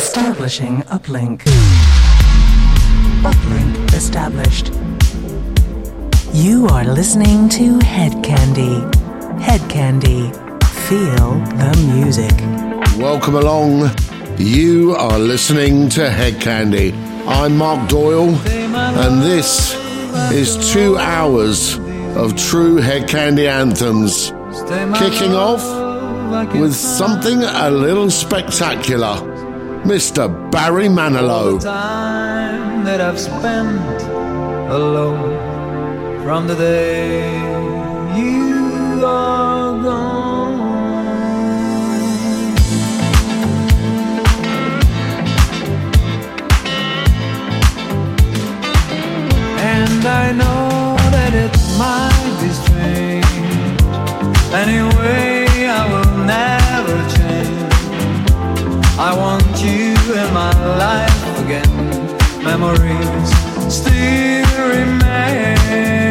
Establishing uplink. Uplink established. You are listening to Hedkandi. Head Candy. Feel the music. Welcome along. You are listening to Hedkandi. I'm Mark Doyle, and this is two hours of true Hedkandi anthems. Kicking off with something a little spectacular. Mr. Barry Manilow. All the time that I've spent alone from the day you are gone. And I know that it might be strange anyway. I want you in my life again. Memories still remain.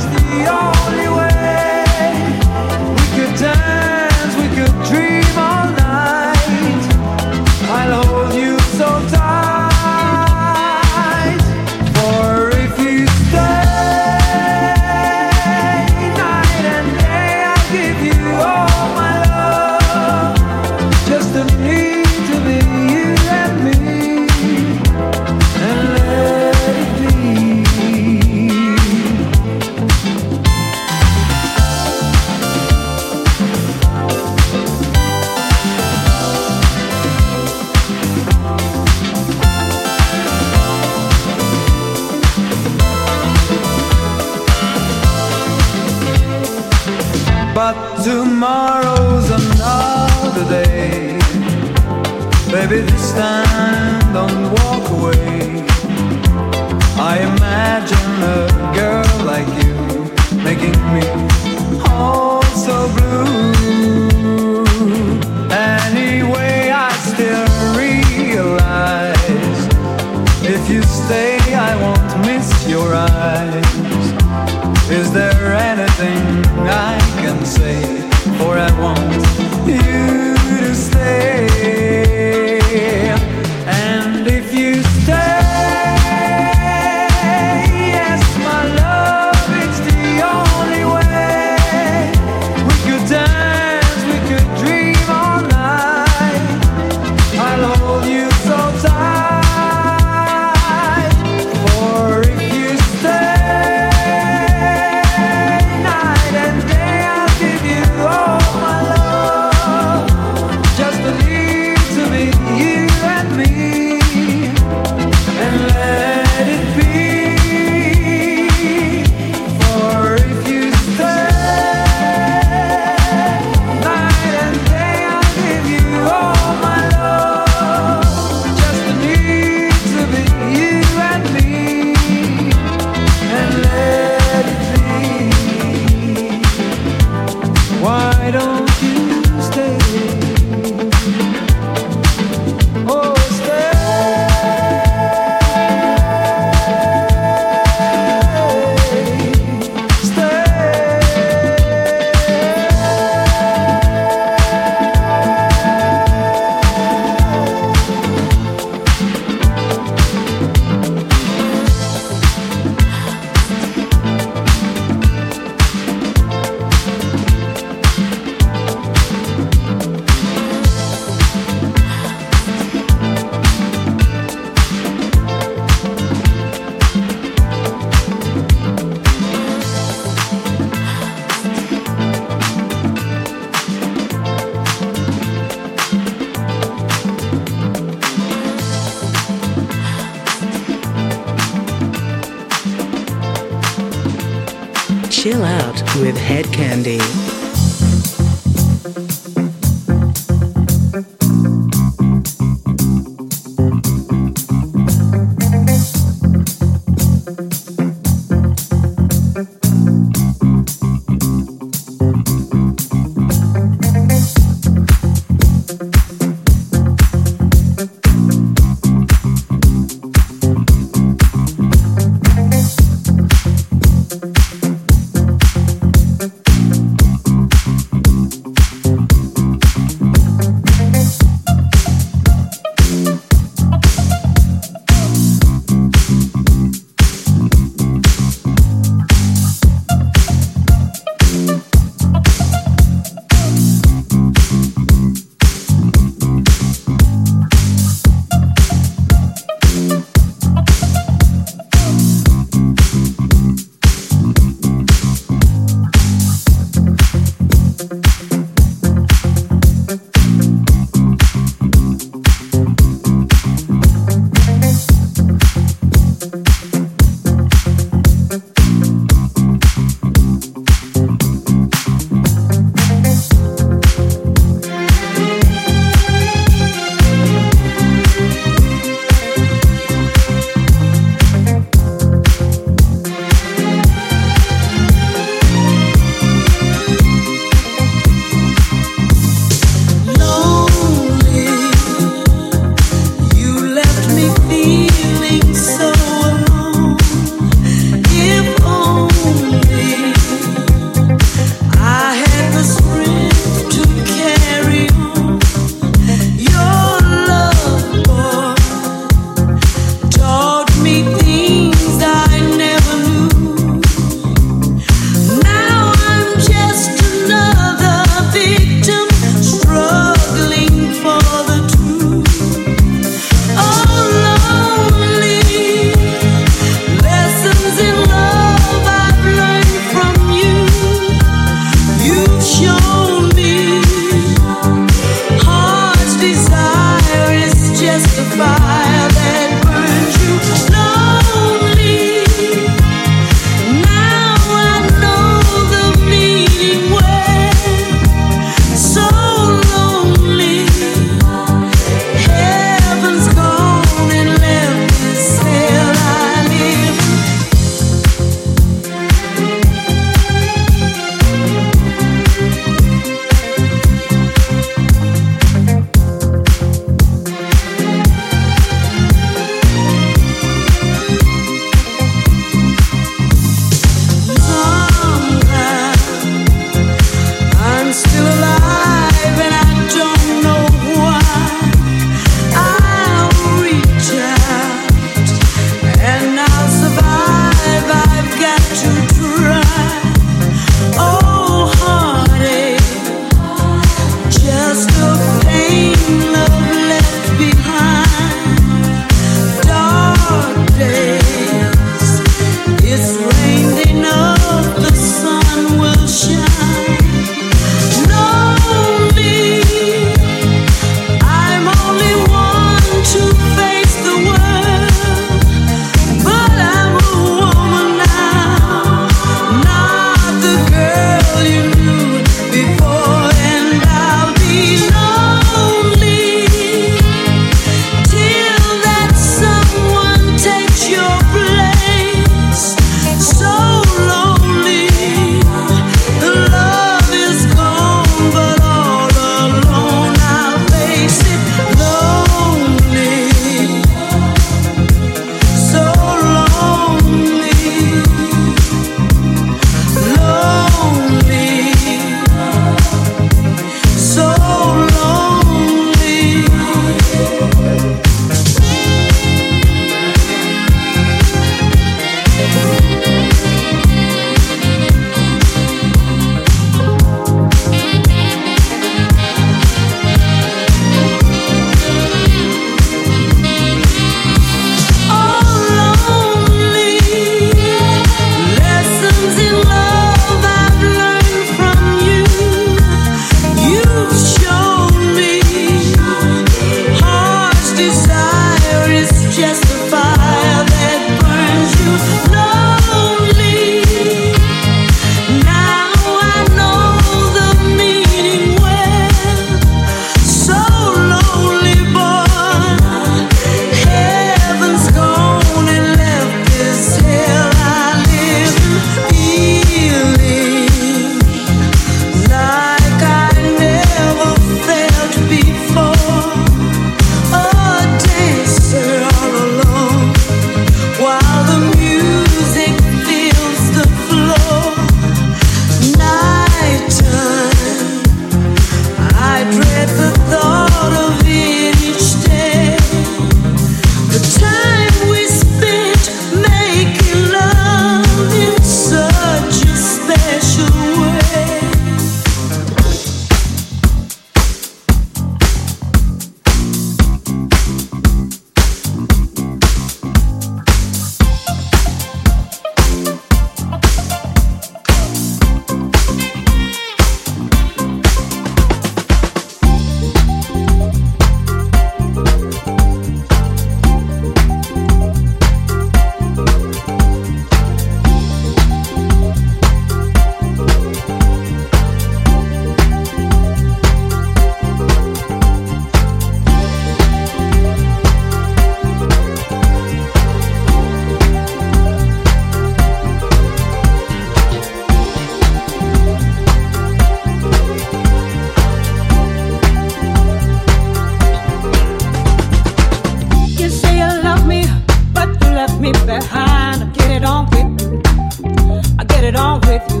get it on with you.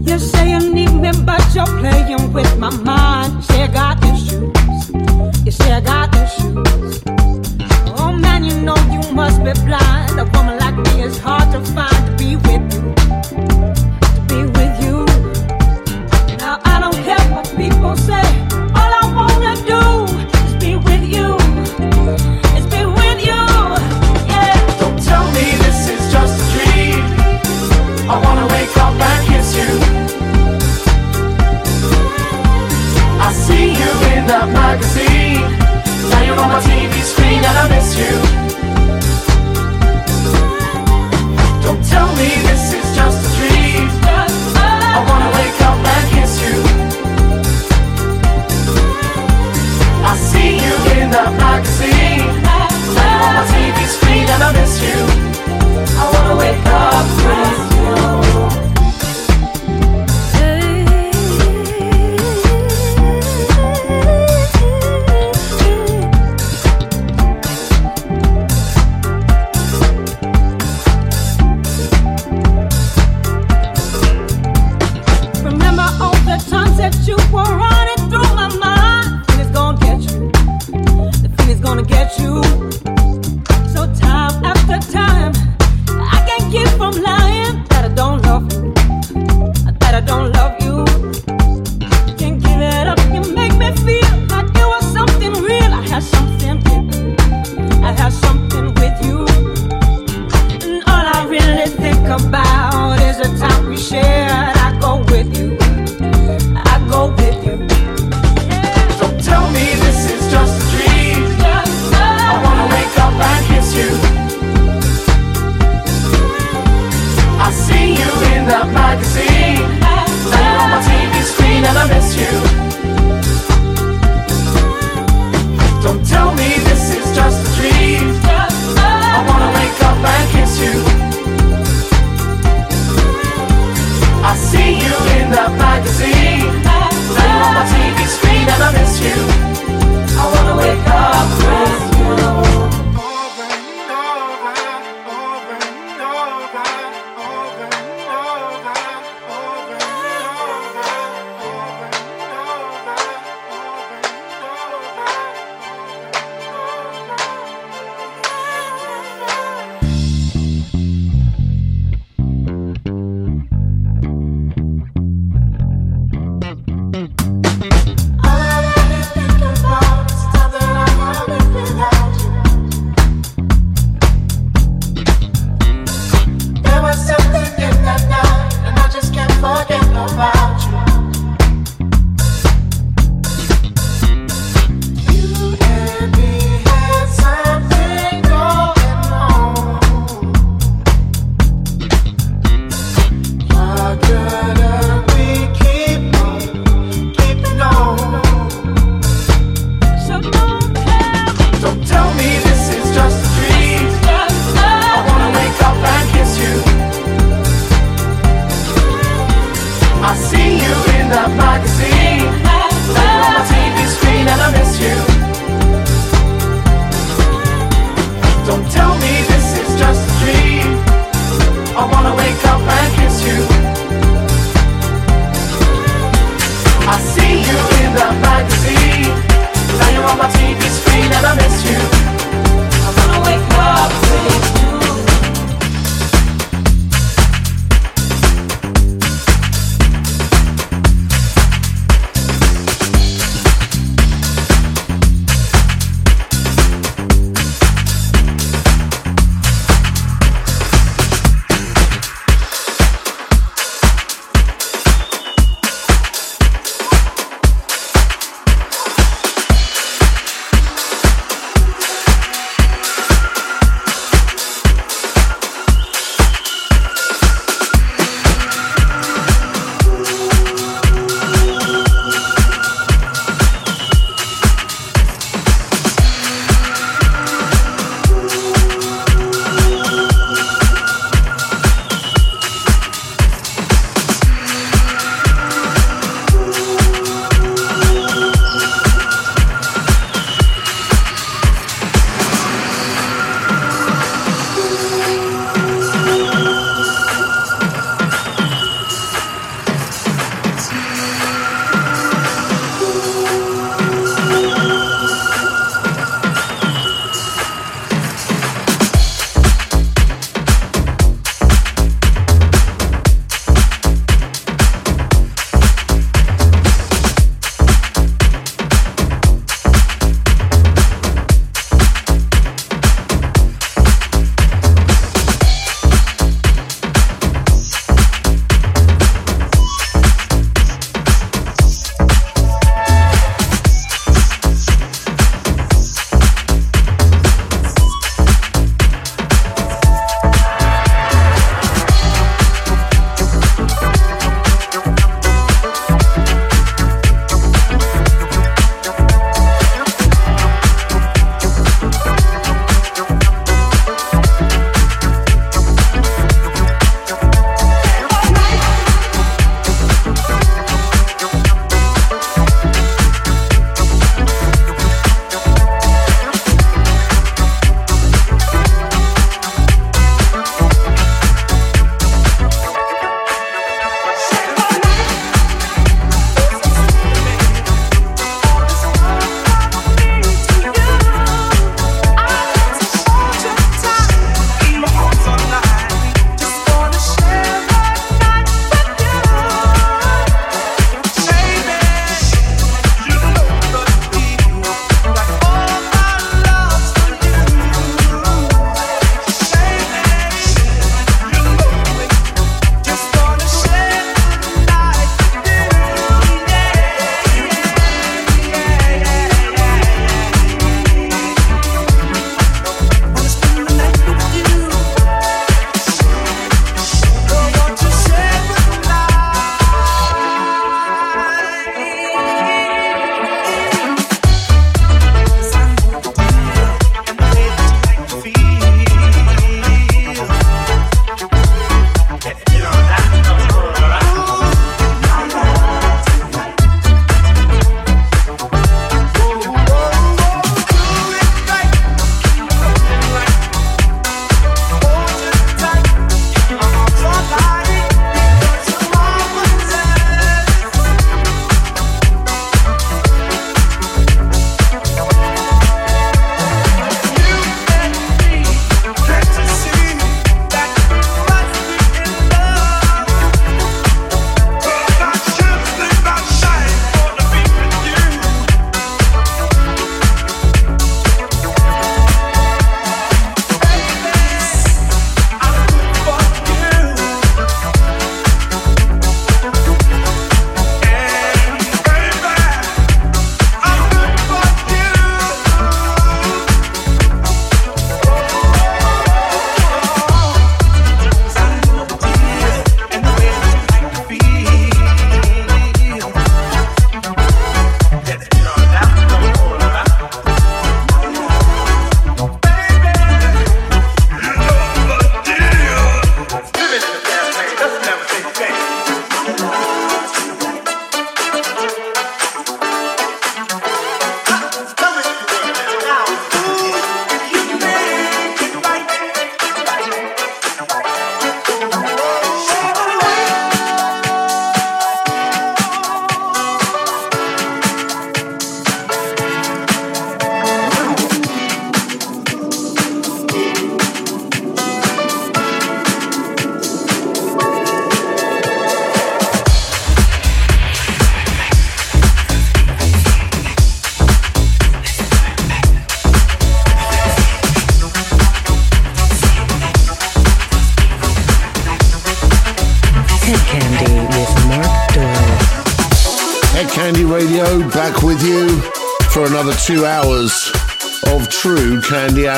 You say you need me, but you're playing with my mind. You say I got issues. You say I got issues. Oh man, you know you must be blind. A woman like me is hard to find to be with you. To be with you. Now I don't care what people say. TV screen and I miss you. Don't tell me this is just a dream. I wanna wake up and kiss you. I see you in that magazine. On my TV screen and I miss you. I wanna wake up with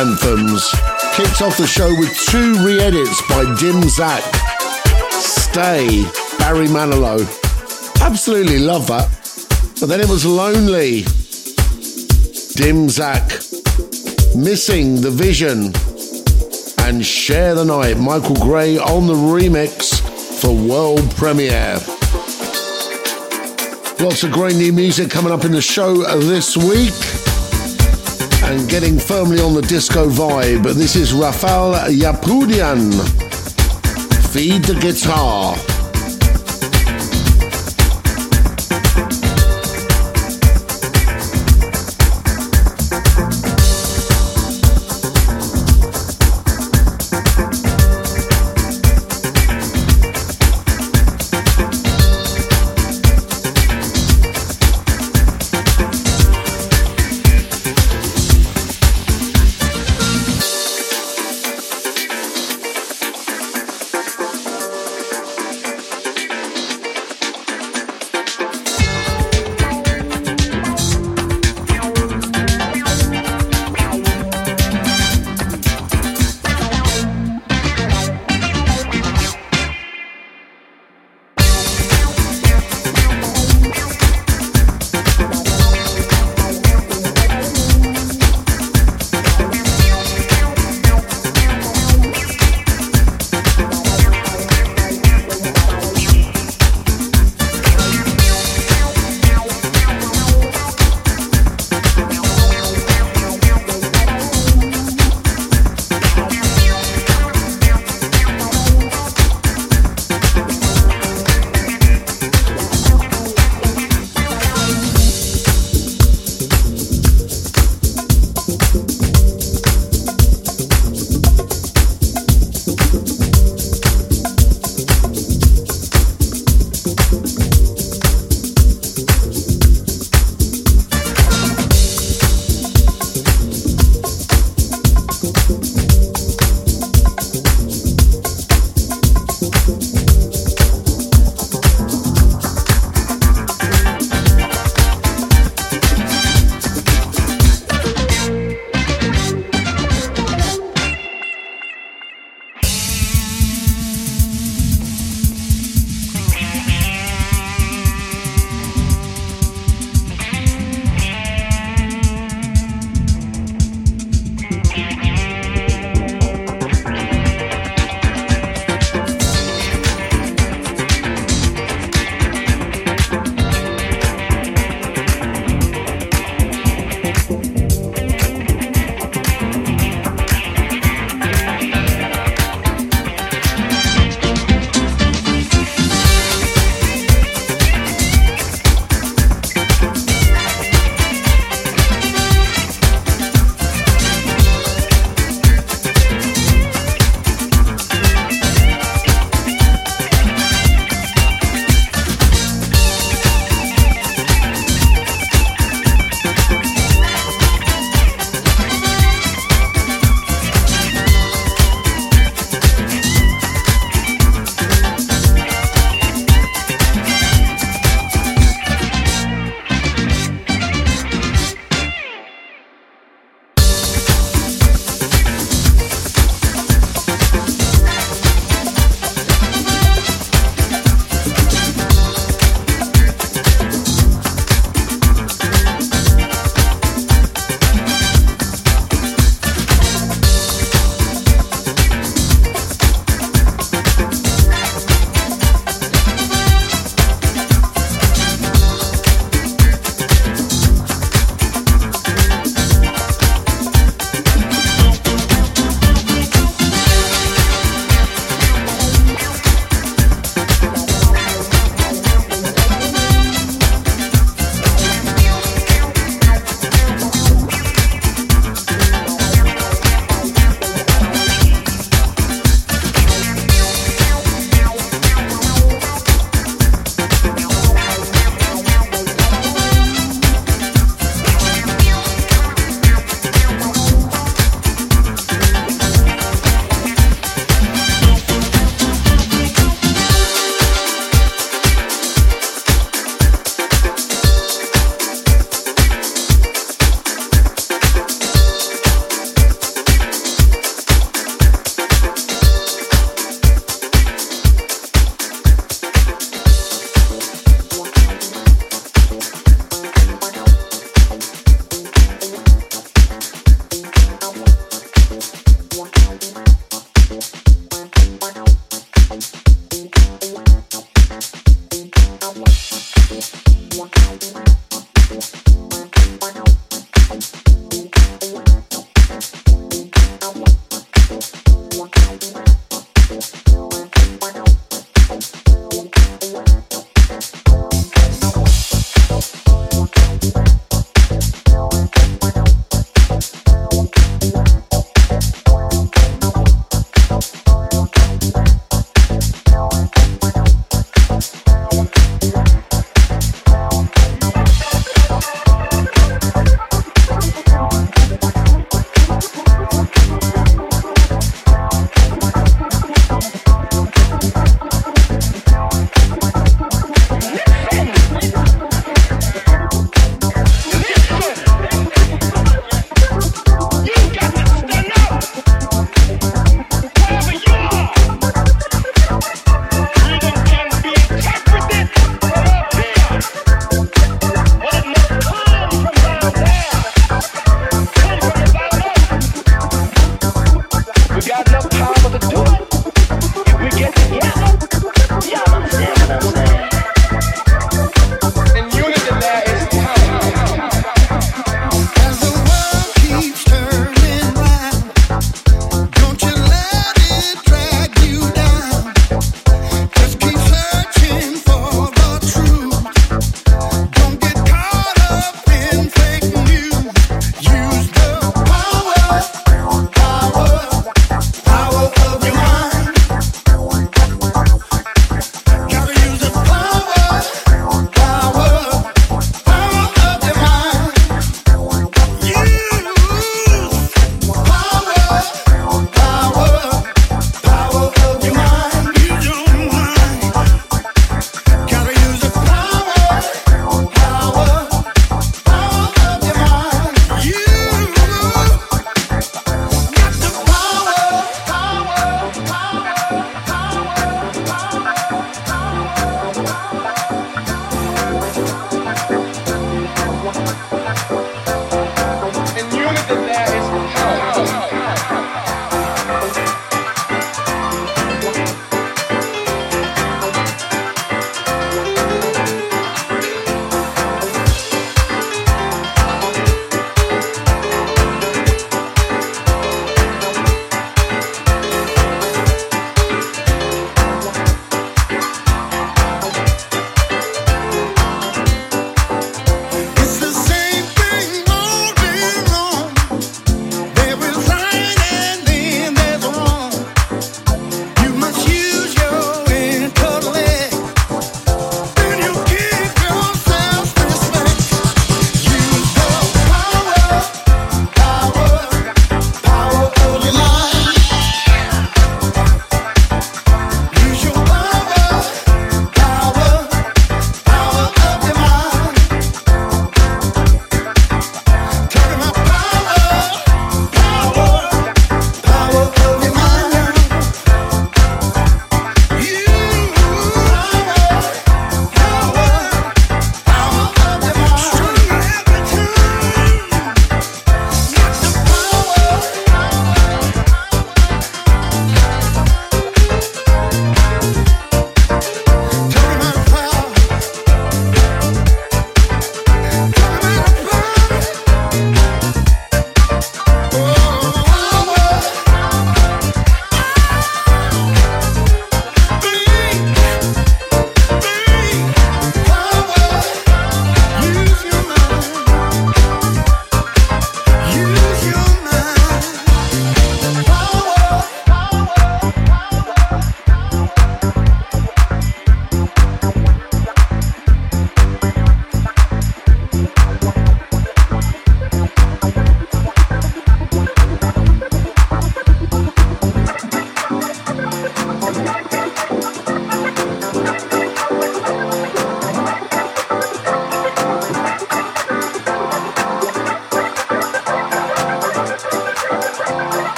anthems. Kicked off the show with two re edits by Dim Mak. Stay, Barry Manilow. Absolutely love that. But then it was Lonely. Dim Mak. Missing the Vision. And Share the Night. Michael Gray on the remix for world premiere. Lots of great new music coming up in the show this week. And getting firmly on the disco vibe. This is Raphael Yapudjian. Feed the guitar.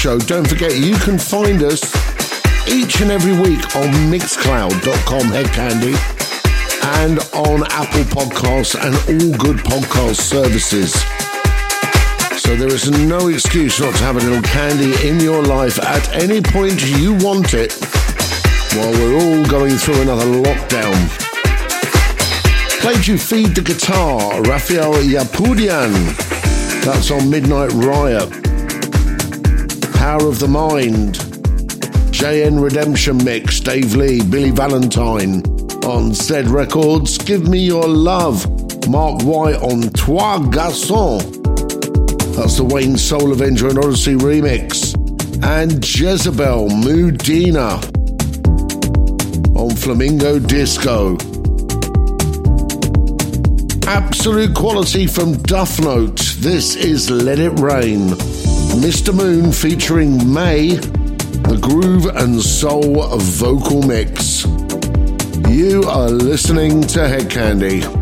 Show. Don't forget, you can find us each and every week on mixcloud.com Hedkandi and on Apple Podcasts and all good podcast services. So there is no excuse not to have a little candy in your life at any point you want it while we're all going through another lockdown. Played you Feed the Guitar, Raphael Yapudjian. That's on Midnight Riot. Power of the Mind. JN Redemption Mix, Dave Lee, Billy Valentine on Zed Records. Give Me Your Love, Mark White on Trois Garçons. That's the Wayne Soul Avenger and Odyssey remix. And Jezebel Mudina on Flamingo Disco. Absolute quality from Duff Note. This is Let It Rain. Mr. Moon featuring May, the groove and soul vocal mix. You are listening to Head How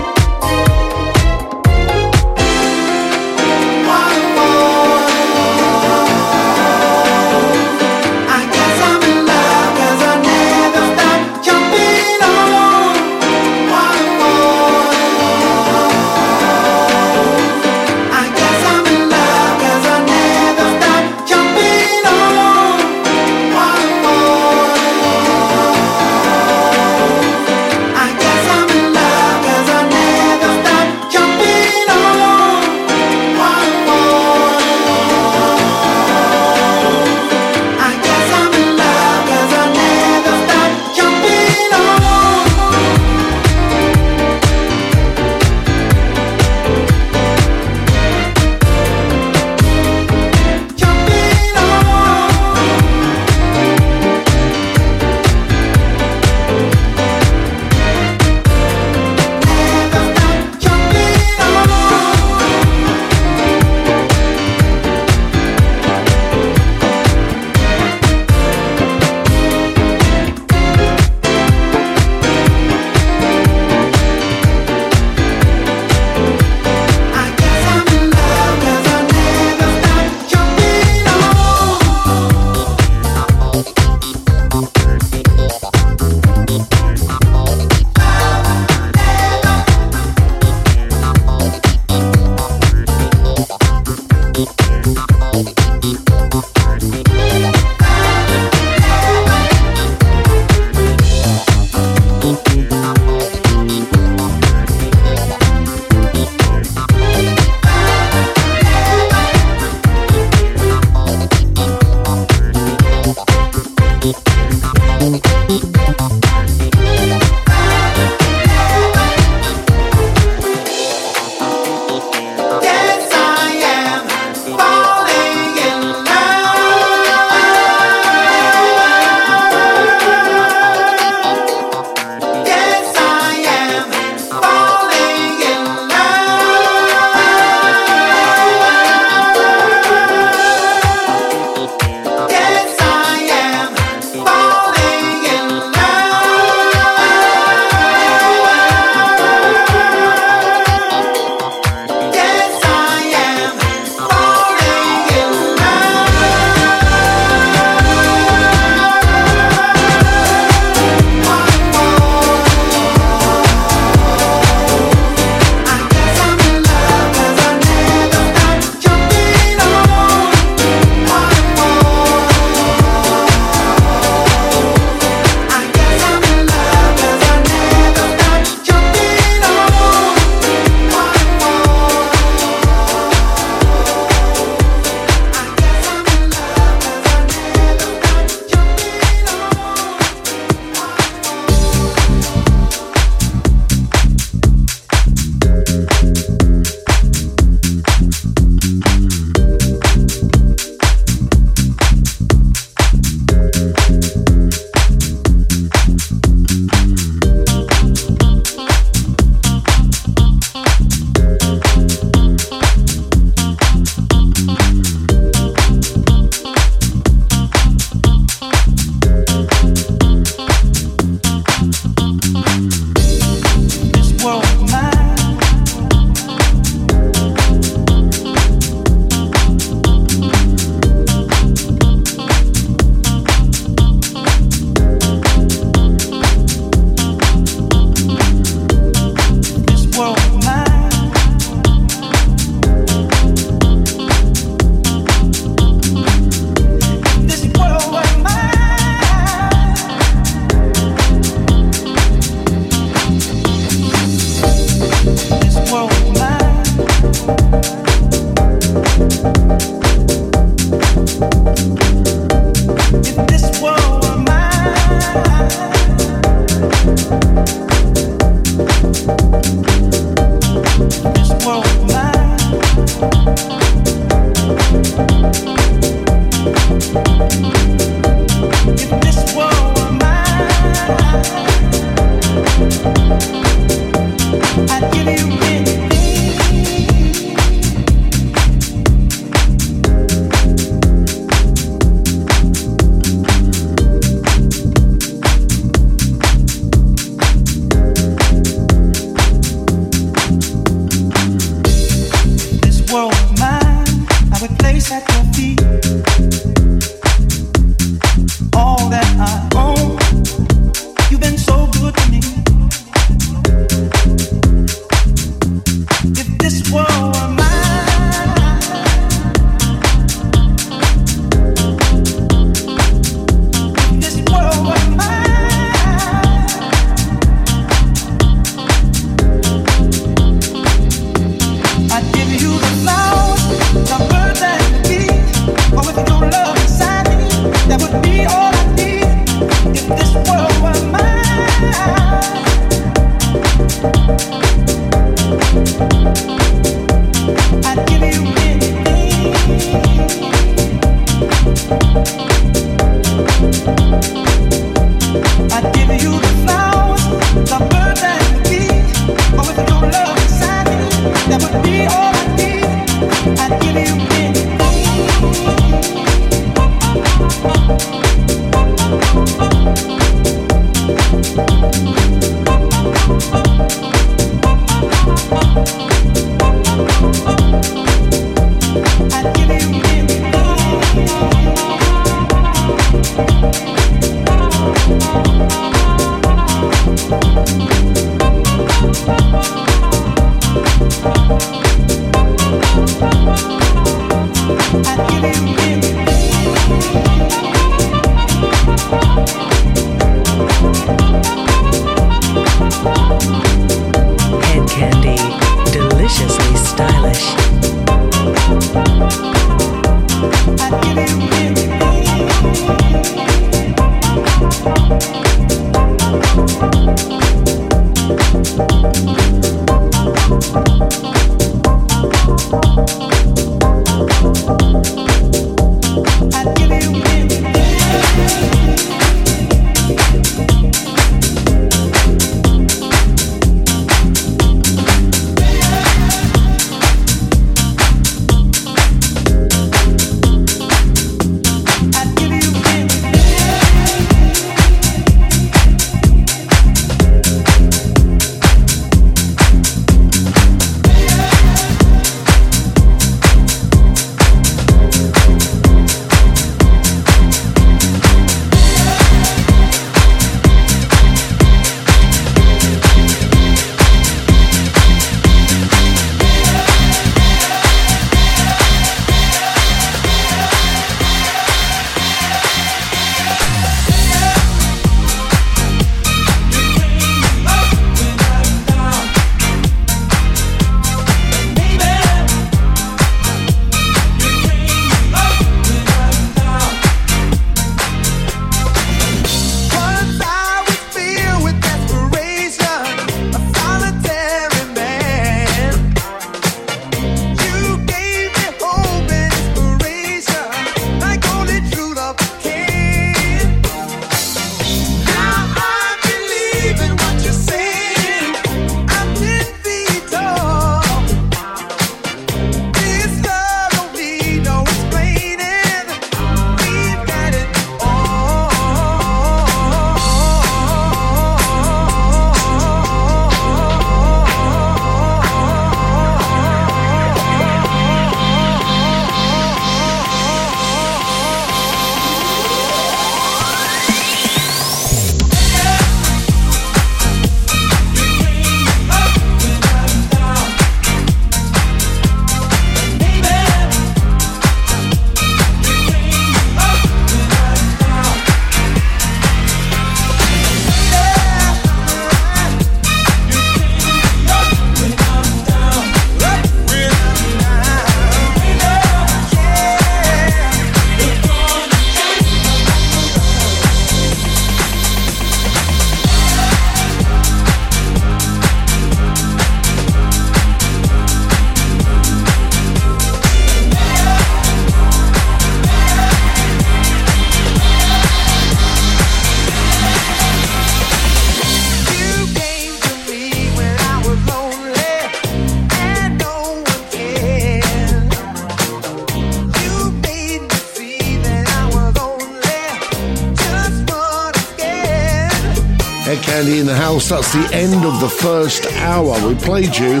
That's the end of the first hour. We played you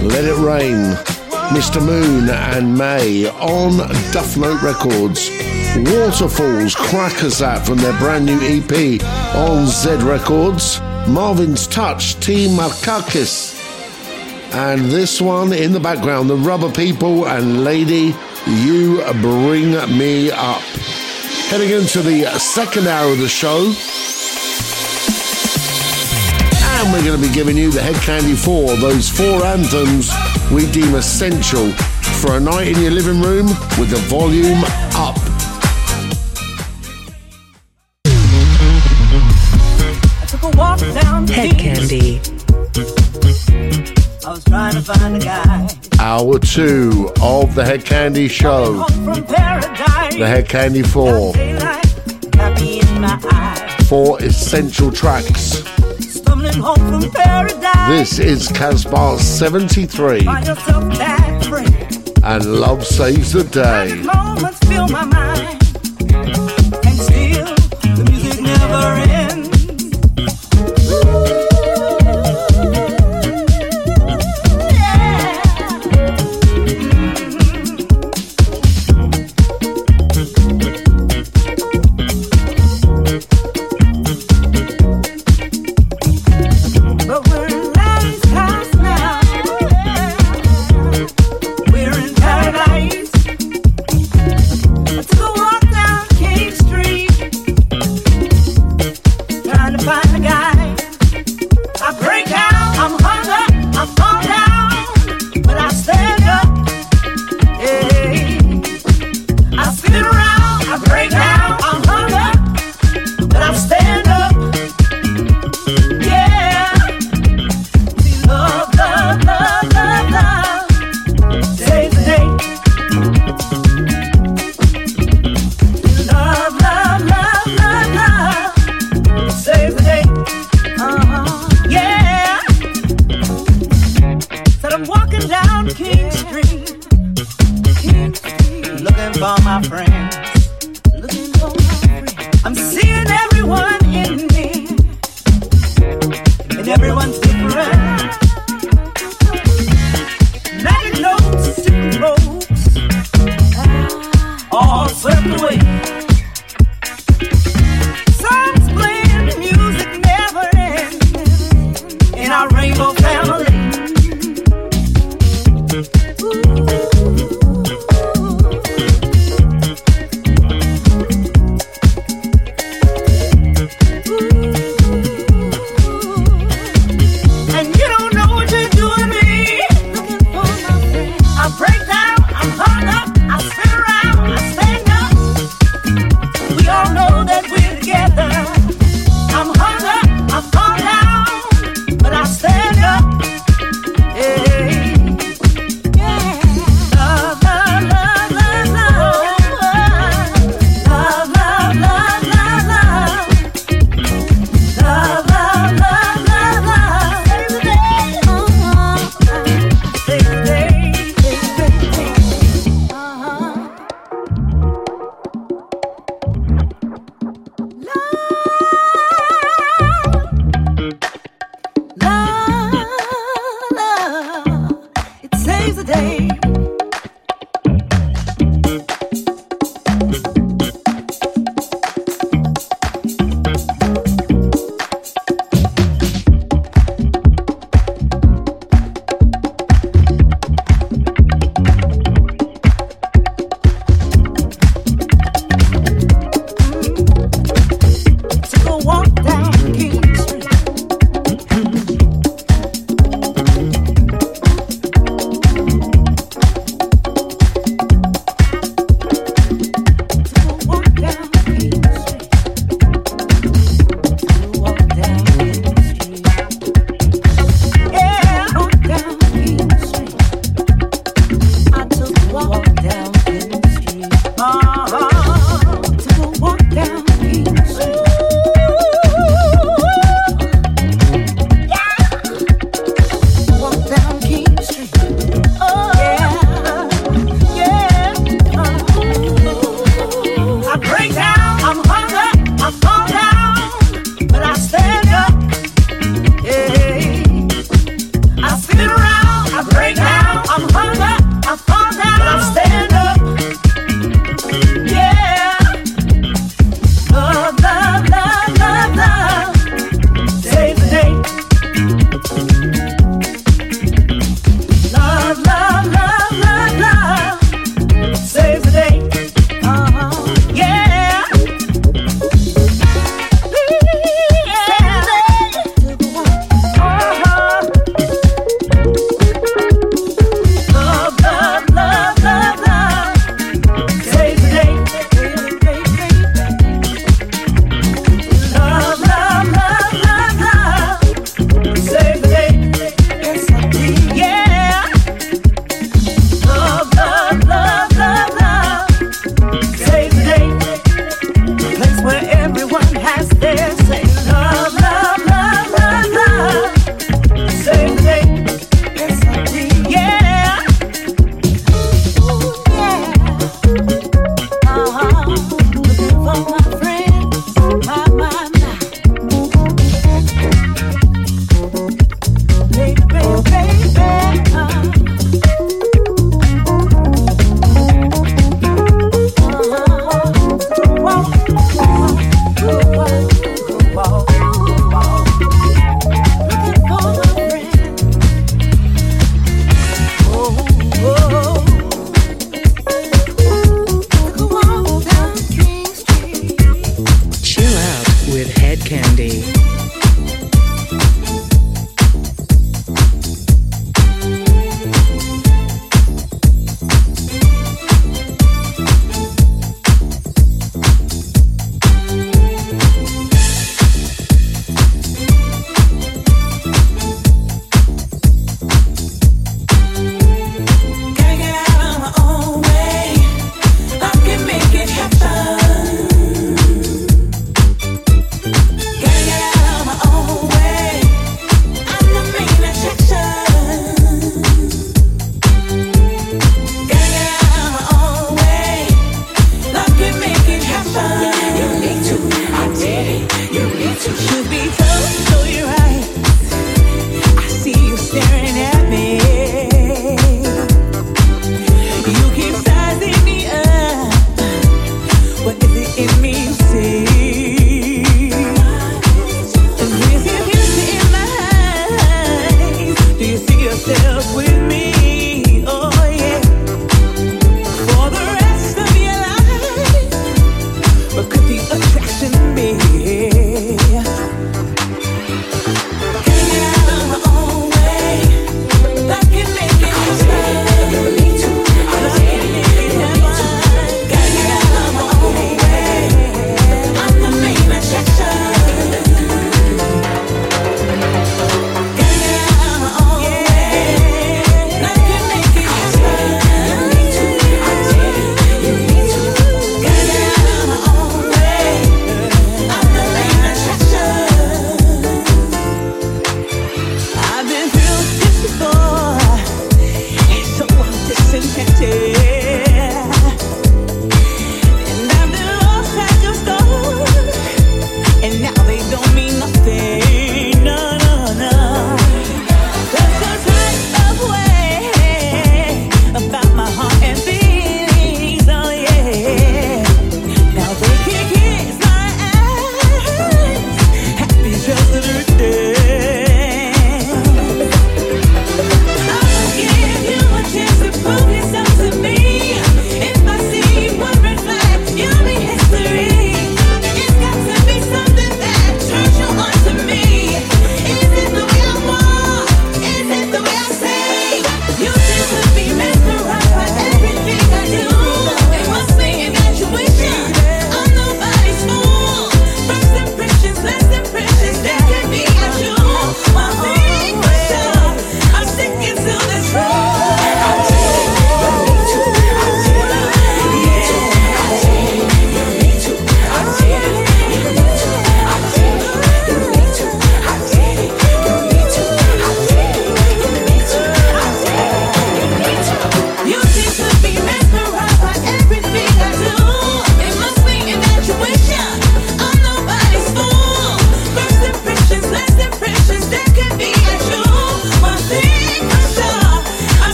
Let It Rain, Mr. Moon and May on Duff Note Records. Waterfalls, Crackers That from their brand new EP on Z Records. Marvin's Touch, Team Markakis. And this one in the background, the Rubber People and Lady, You Bring Me Up. Heading into the second hour of the show. And we're going to be giving you the Hedkandi 4, those four anthems we deem essential for a night in your living room with the volume up. Hedkandi. I was trying to find a guy. Hour two of the Hedkandi Show. The Head Candy 4. Daylight, happy in my eyes. Four essential tracks. This is Casbah 73 Find yourself back free. and Love Saves the Day.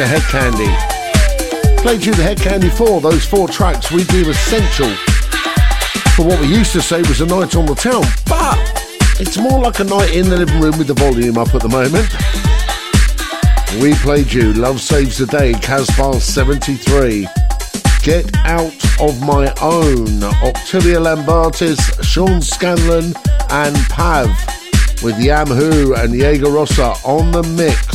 To Hedkandi. Played you the Hedkandi 4, those four tracks we deem essential for what we used to say was a night on the town, but it's more like a night in the living room with the volume up at the moment. We played you Love Saves the Day, Casbah 73. Get Out of My Own, Octavia Lambertis, Sean Scanlon, and Pav with Yamhu and Jaeger Rossa on the mix.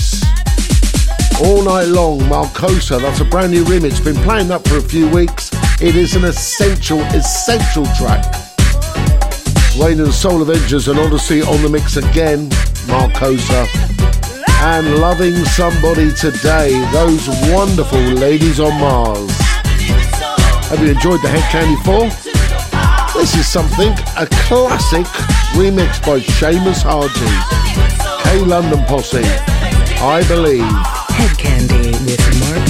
All Night Long, Marcosa. That's a brand new remix. Been playing that for a few weeks. It is an essential, essential track. Rain and Soul Avengers and Odyssey on the mix again, Marcosa. And Loving Somebody Today, those wonderful ladies on Mars. Have you enjoyed the Hedkandi 4? This is something, a classic remix by Seamus Haji. K London Posse. I believe. Hedkandi with Mark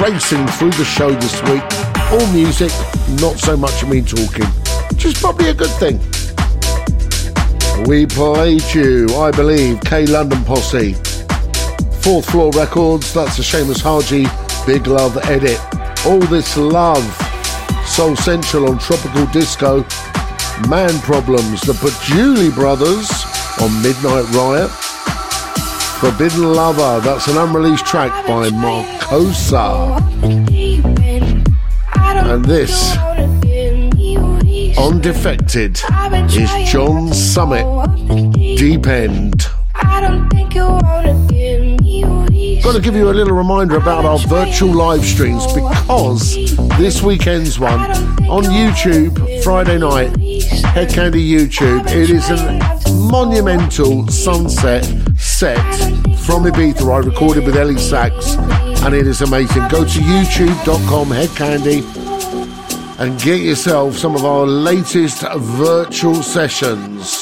racing through the show this week. All music, not so much me talking, which is probably a good thing. We played you, I believe, K London Posse. Fourth Floor Records, that's a Seamus Haji Big Love edit. All This Love, Soul Central on Tropical Disco. Man Problems, the Patchouli Brothers on Midnight Riot. Forbidden Lover, that's an unreleased track by Marcosa. And this, on Defected, is John Summit, Deep End. Got to give you a little reminder about our virtual live streams because this weekend's one on YouTube, Friday night, Hedkandi YouTube. It is a monumental sunset set from Ibiza I recorded with Ellie Sachs and it is amazing. Go to youtube.com, Hedkandi, and get yourself some of our latest virtual sessions.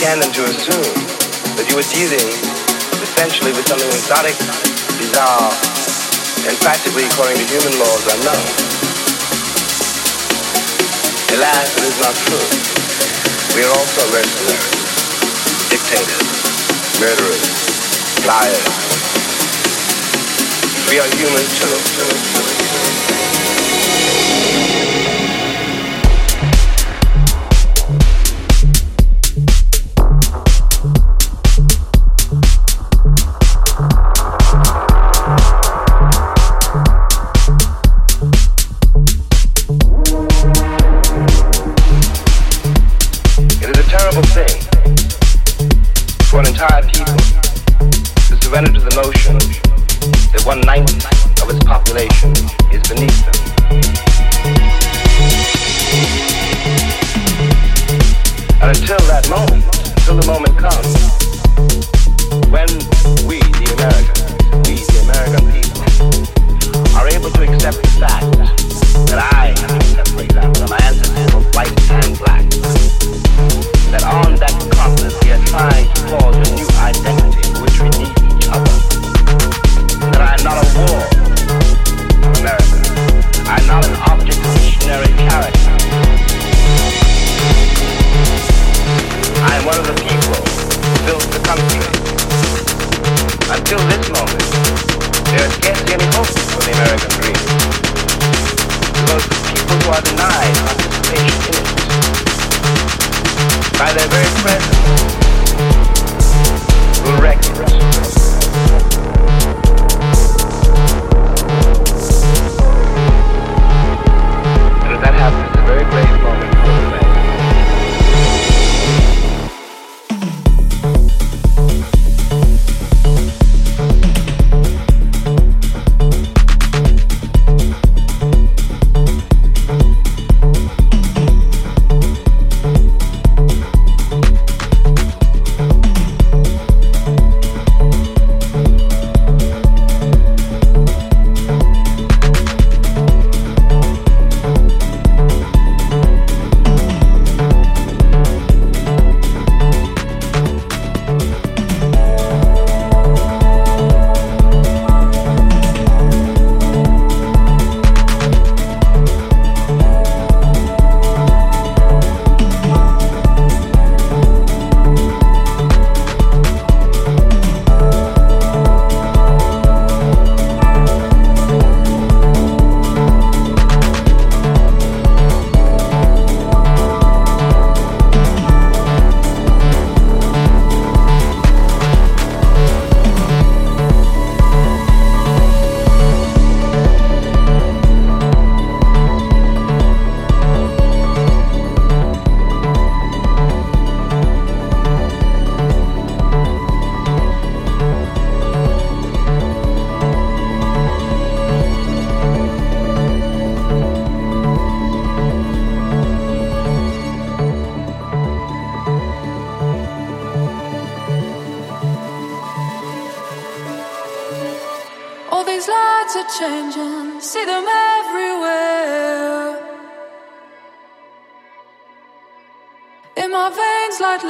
understand to assume that you were dealing essentially with something exotic, bizarre, and practically, according to human laws, unknown. Alas, it is not true. We are also mercenaries, dictators, murderers, liars. We are human too.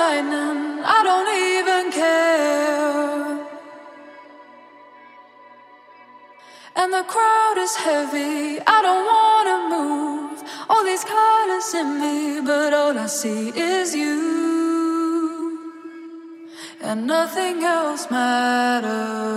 lightning, I don't even care. And the crowd is heavy, I don't wanna move. All these colors in me, but all I see is you. And nothing else matters.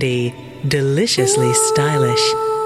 trendy, deliciously stylish.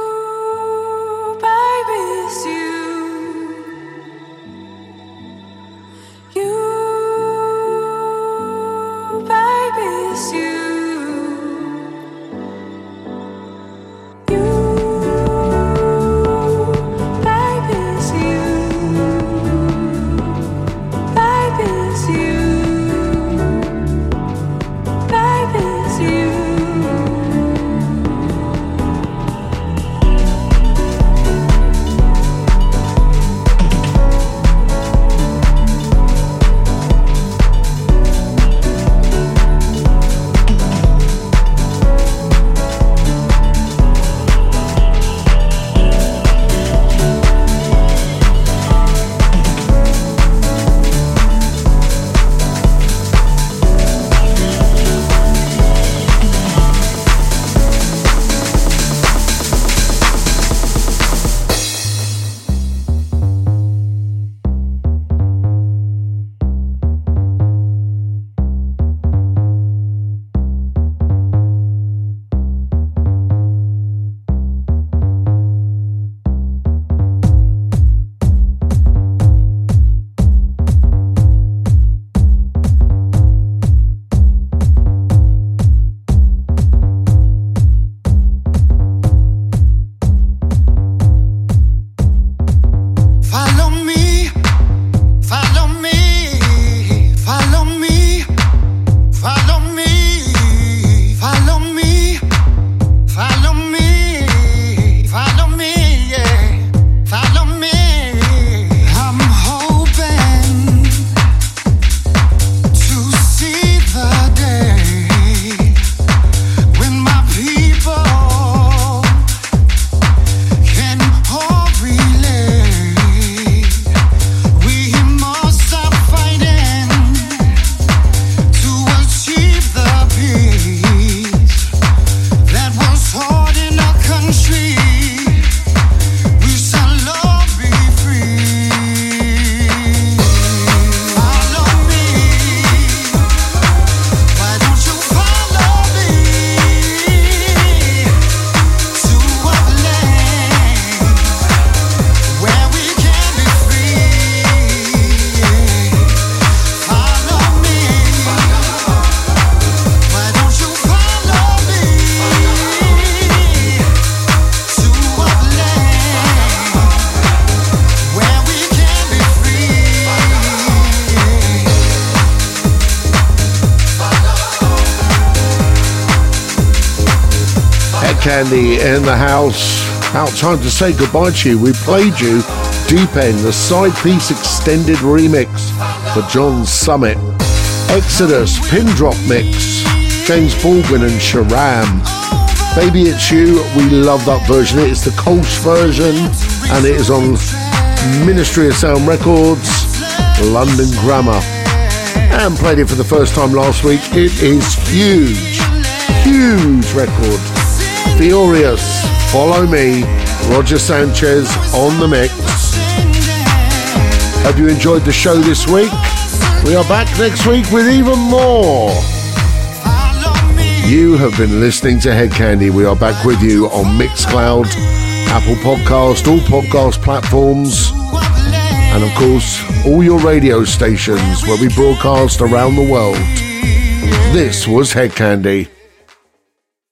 The. Out time to say goodbye to you. We played you Deep End, the Sidepiece extended remix for John Summit. Exodus, Pin Drop Mix, James Baldwin and Sharam. Baby It's You, we love that version. It is the Kölsch version and it is on Ministry of Sound Records, London Grammar. And played it for the first time last week. It is huge, huge record. Furious, Follow Me, Roger Sanchez on the mix. Hope you enjoyed the show this week. We are back next week with even more. You have been listening to Hedkandi. We are back with you on Mixcloud, Apple Podcast, all podcast platforms, and of course, all your radio stations where we broadcast around the world. This was Hedkandi.